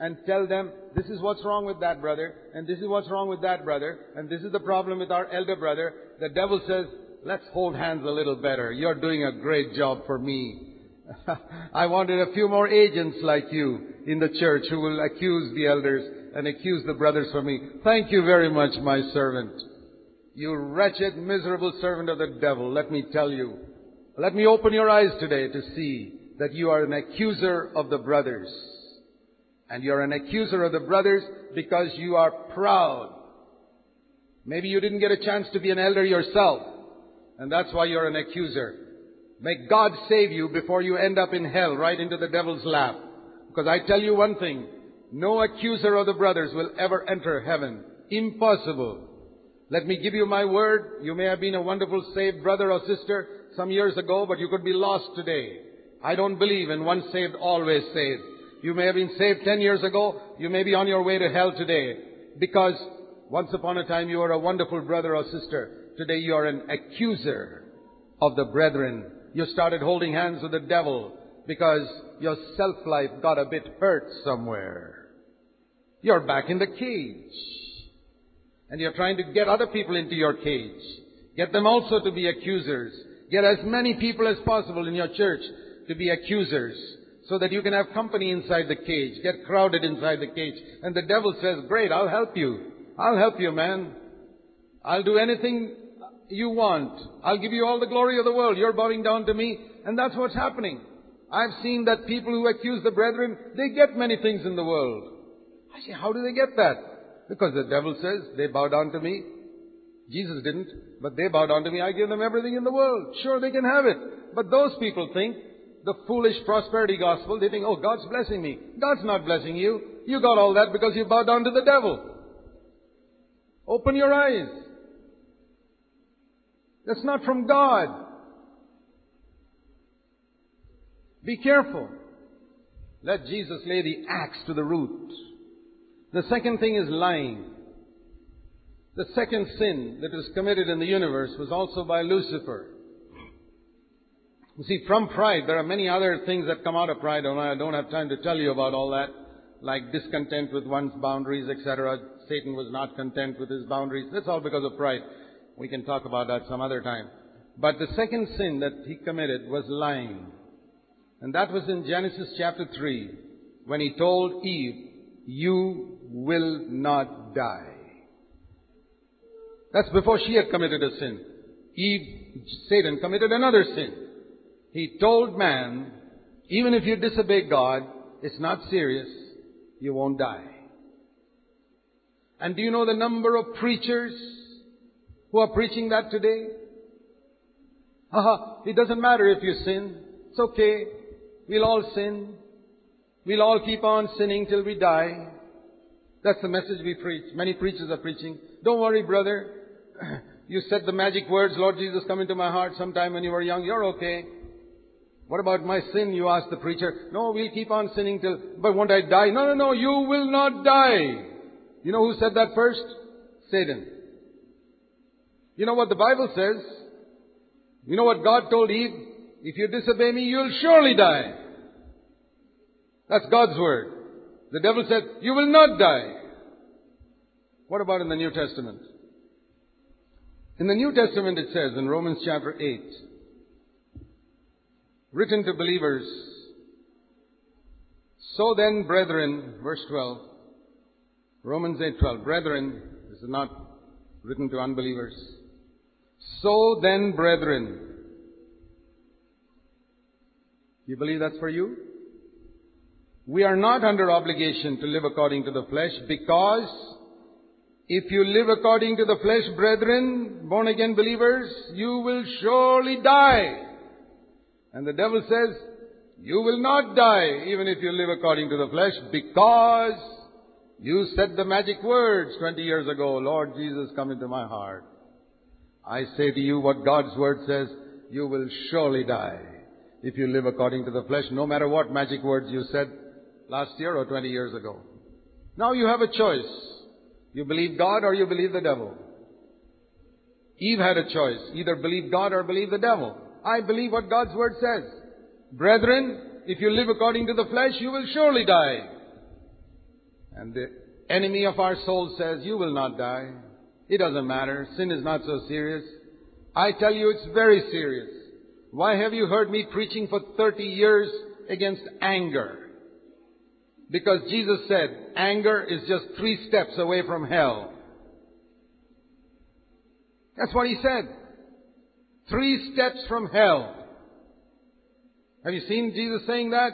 and tell them, this is what's wrong with that brother, and this is what's wrong with that brother, and this is the problem with our elder brother, the devil says, let's hold hands a little better. You're doing a great job for me. I wanted a few more agents like you in the church who will accuse the elders and accuse the brothers for me. Thank you very much, my servant. You wretched, miserable servant of the devil, let me tell you. Let me open your eyes today to see that you are an accuser of the brothers. And you're an accuser of the brothers because you are proud. Maybe you didn't get a chance to be an elder yourself. And that's why you're an accuser. May God save you before you end up in hell right into the devil's lap. Because I tell you one thing, no accuser of the brothers will ever enter heaven. Impossible. Let me give you my word. You may have been a wonderful saved brother or sister some years ago, but you could be lost today. I don't believe in once saved, always saved. You may have been saved ten years ago. You may be on your way to hell today. Because once upon a time you were a wonderful brother or sister. Today you are an accuser of the brethren. You started holding hands with the devil because your self-life got a bit hurt somewhere. You're back in the cage. And you're trying to get other people into your cage. Get them also to be accusers. Get as many people as possible in your church to be accusers so that you can have company inside the cage. Get crowded inside the cage. And the devil says, great, I'll help you. I'll help you, man. I'll do anything you want. I'll give you all the glory of the world. You're bowing down to me. And that's what's happening. I've seen that people who accuse the brethren, they get many things in the world. I say, how do they get that? Because the devil says, they bow down to me. Jesus didn't, but they bow down to me. I give them everything in the world. Sure, they can have it. But those people think the foolish prosperity gospel. They think, oh, God's blessing me. God's not blessing you. You got all that because you bowed down to the devil. Open your eyes. That's not from God. Be careful. Let Jesus lay the axe to the root. The second thing is lying. The second sin that was committed in the universe was also by Lucifer. You see, from pride, there are many other things that come out of pride, and I don't have time to tell you about all that, like discontent with one's boundaries, etc. Satan was not content with his boundaries. That's all because of pride. We can talk about that some other time. But the second sin that he committed was lying. And that was in Genesis chapter 3, when he told Eve, you will not die. That's before she had committed a sin. Eve, Satan committed another sin. He told man, even if you disobey God, it's not serious, you won't die. And do you know the number of preachers who are preaching that today? Haha, it doesn't matter if you sin. It's okay. We'll all sin. We'll all keep on sinning till we die. That's the message we preach. Many preachers are preaching. Don't worry, brother. You said the magic words, Lord Jesus, come into my heart sometime when you were young. You're okay. What about my sin? You ask the preacher. No, we'll keep on sinning till, but won't I die? No, no, no, you will not die. You know who said that first? Satan. You know what the Bible says? You know what God told Eve? If you disobey me, you'll surely die. That's God's word. The devil said, you will not die. What about in the New Testament? In the New Testament it says in Romans chapter 8, written to believers. So then, brethren, verse 12, Romans 8:12, brethren, this is not written to unbelievers. So then, brethren, you believe that's for you? We are not under obligation to live according to the flesh because if you live according to the flesh, brethren, born again believers, you will surely die. And the devil says, you will not die even if you live according to the flesh because you said the magic words 20 years ago, Lord Jesus, come into my heart. I say to you what God's word says, you will surely die if you live according to the flesh, no matter what magic words you said last year or 20 years ago. Now you have a choice. You believe God or you believe the devil. Eve had a choice. Either believe God or believe the devil. I believe what God's word says. Brethren, if you live according to the flesh, you will surely die. And the enemy of our soul says, you will not die. It doesn't matter. Sin is not so serious. I tell you it's very serious. Why have you heard me preaching for 30 years against anger? Because Jesus said anger is just three steps away from hell. That's what he said. Three steps from hell. Have you seen Jesus saying that?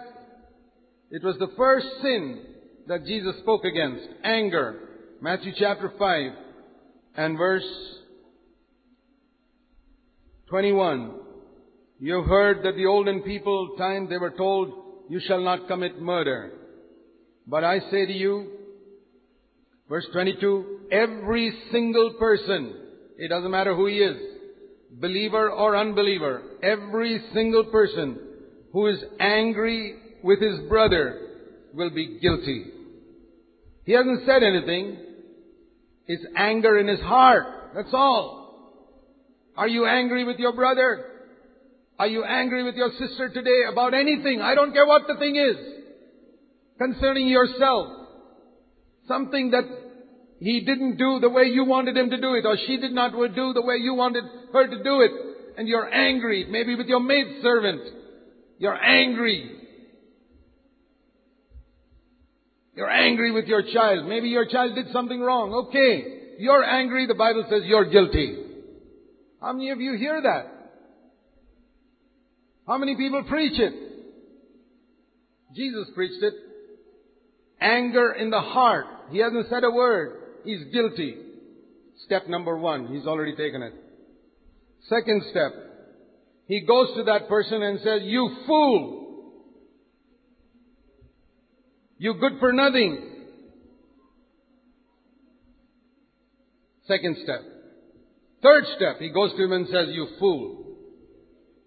It was the first sin that Jesus spoke against. Anger. Matthew chapter 5 and verse 21. You have heard that the olden people time they were told, you shall not commit murder. But I say to you, verse 22, every single person, it doesn't matter who he is, believer or unbeliever, every single person who is angry with his brother will be guilty. He hasn't said anything. It's anger in his heart. That's all. Are you angry with your brother? Are you angry with your sister today about anything? I don't care what the thing is. Concerning yourself. Something that he didn't do the way you wanted him to do it, or she did not do the way you wanted her to do it. And you're angry, maybe with your maid servant. You're angry. You're angry with your child. Maybe your child did something wrong. Okay. You're angry. The Bible says you're guilty. How many of you hear that? How many people preach it? Jesus preached it. Anger in the heart. He hasn't said a word. He's guilty. Step number one. He's already taken it. Second step. He goes to that person and says, you fool! You good for nothing. Second step. Third step, he goes to him and says, you fool.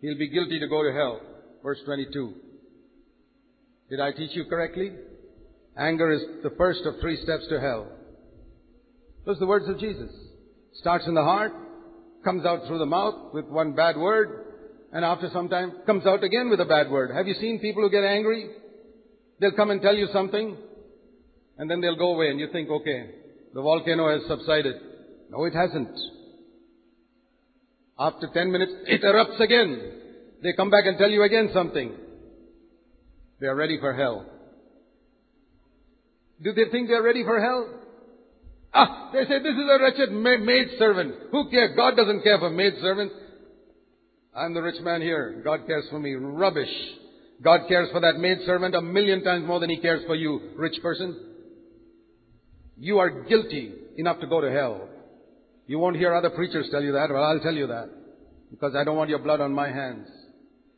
He'll be guilty to go to hell. Verse 22. Did I teach you correctly? Anger is the first of three steps to hell. Those are the words of Jesus. Starts in the heart, comes out through the mouth with one bad word, and after some time comes out again with a bad word. Have you seen people who get angry? They'll come and tell you something, and then they'll go away, and you think, okay, the volcano has subsided. No, it hasn't. After ten minutes, it erupts again. They come back and tell you again something. They are ready for hell. Do they think they are ready for hell? Ah, they say this is a wretched maid servant. Who cares? God doesn't care for maid servants. I'm the rich man here. God cares for me. Rubbish. God cares for that maid servant a million times more than He cares for you, rich person. You are guilty enough to go to hell. You won't hear other preachers tell you that, but I'll tell you that. Because I don't want your blood on my hands.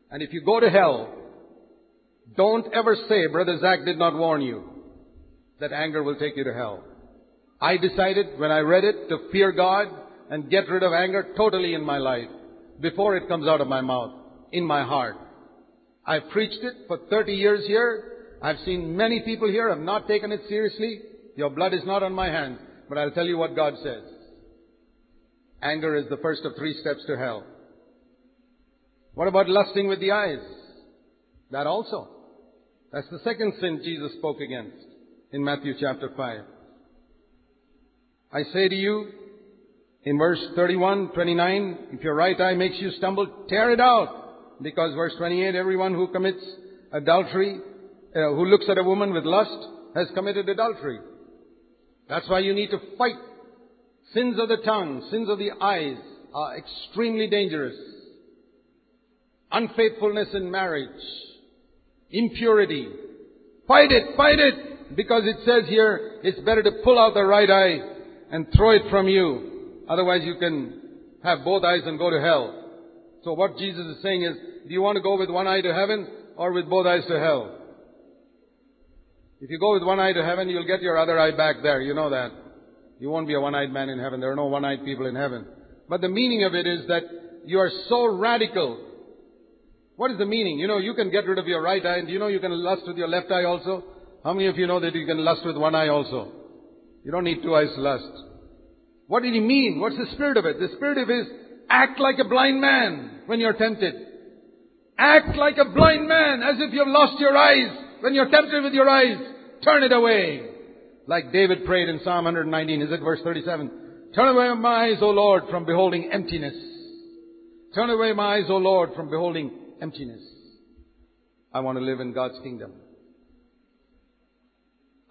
And if you go to hell, don't ever say, Brother Zach did not warn you, that anger will take you to hell. I decided when I read it to fear God and get rid of anger totally in my life before it comes out of my mouth, in my heart. I've preached it for 30 years here. I've seen many people here have not taken it seriously. Your blood is not on my hands. But I'll tell you what God says. Anger is the first of three steps to hell. What about lusting with the eyes? That also. That's the second sin Jesus spoke against in Matthew chapter 5. I say to you, in verse 31, 29, if your right eye makes you stumble, tear it out. Because verse 28, everyone who commits adultery, uh, who looks at a woman with lust, has committed adultery. That's why you need to fight. Sins of the tongue, sins of the eyes are extremely dangerous. Unfaithfulness in marriage, impurity. Fight it, fight it! Because it says here, it's better to pull out the right eye and throw it from you Otherwise you can have both eyes and go to hell. So what Jesus is saying is, do you want to go with one eye to heaven or with both eyes to hell? If you go with one eye to heaven, you'll get your other eye back there. You know that. You won't be a one-eyed man in heaven. There are no one-eyed people in heaven. But the meaning of it is that you are so radical. What is the meaning? You know, you can get rid of your right eye and you know you can lust with your left eye also? How many of you know that you can lust with one eye also? You don't need two eyes to lust. What did he mean? What's the spirit of it? The spirit of it is act like a blind man when you're tempted. Act like a blind man as if you've lost your eyes when you're tempted with your eyes. Turn it away. Like David prayed in Psalm 119, is it verse 37? Turn away my eyes, O Lord, from beholding emptiness. Turn away my eyes, O Lord, from beholding emptiness. I want to live in God's kingdom.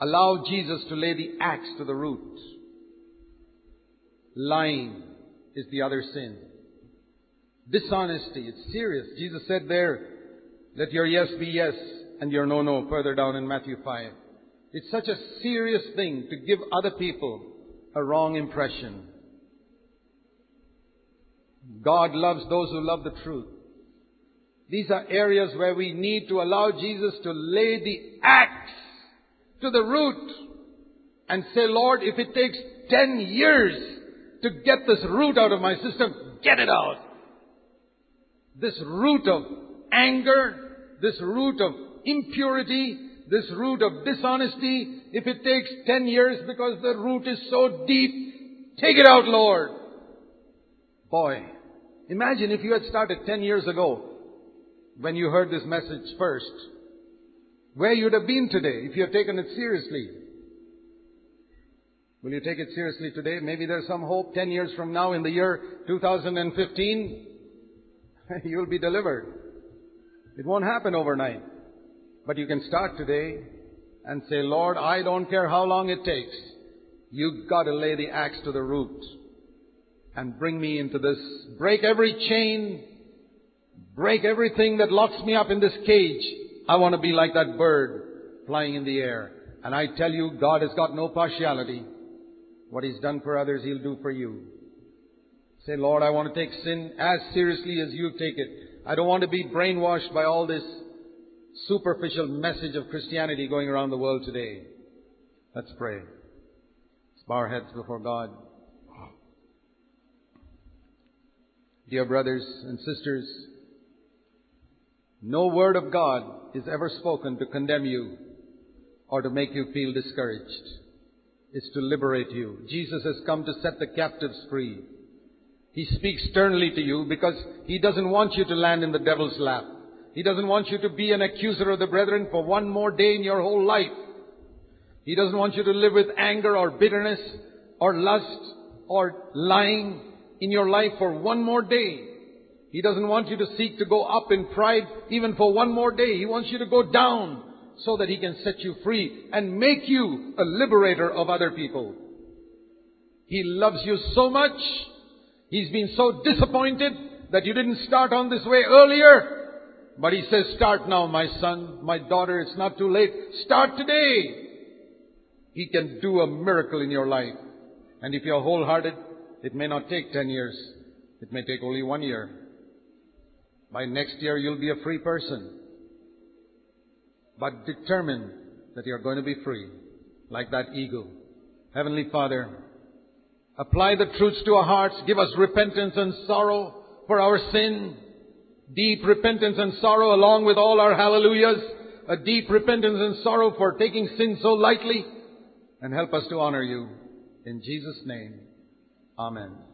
Allow Jesus to lay the axe to the root. Lying is the other sin. Dishonesty, it's serious. Jesus said there, let your yes be yes and your no no further down in Matthew 5. It's such a serious thing to give other people a wrong impression. God loves those who love the truth. These are areas where we need to allow Jesus to lay the axe to the root and say, Lord, if it takes 10 years to get this root out of my system, get it out. This root of anger, this root of impurity, this root of dishonesty, if it takes 10 years because the root is so deep, take it out, Lord. Boy, imagine if you had started 10 years ago when you heard this message first. Where you'd have been today if you had taken it seriously. Will you take it seriously today? Maybe there's some hope 10 years from now in the year 2015. You'll be delivered. It won't happen overnight. But you can start today and say, Lord, I don't care how long it takes. You've got to lay the axe to the root and bring me into this. Break every chain. Break everything that locks me up in this cage. I want to be like that bird flying in the air. And I tell you, God has got no partiality. What He's done for others, He'll do for you. Say, Lord, I want to take sin as seriously as you take it. I don't want to be brainwashed by all this superficial message of Christianity going around the world today. Let's pray. Let's bow our heads before God. Dear brothers and sisters, no word of God is ever spoken to condemn you or to make you feel discouraged. It's to liberate you. Jesus has come to set the captives free. He speaks sternly to you because He doesn't want you to land in the devil's lap. He doesn't want you to be an accuser of the brethren for one more day in your whole life. He doesn't want you to live with anger or bitterness or lust or lying in your life for one more day. He doesn't want you to seek to go up in pride even for one more day. He wants you to go down so that He can set you free and make you a liberator of other people. He loves you so much. He's been so disappointed that you didn't start on this way earlier. But He says, start now, my son, my daughter, it's not too late. Start today. He can do a miracle in your life. And if you're wholehearted, it may not take 10 years. It may take only one year. By next year, you'll be a free person. But determine that you're going to be free, like that eagle. Heavenly Father, apply the truths to our hearts. Give us repentance and sorrow for our sin. Deep repentance and sorrow along with all our hallelujahs. A deep repentance and sorrow for taking sin so lightly. And help us to honor you. In Jesus' name, Amen.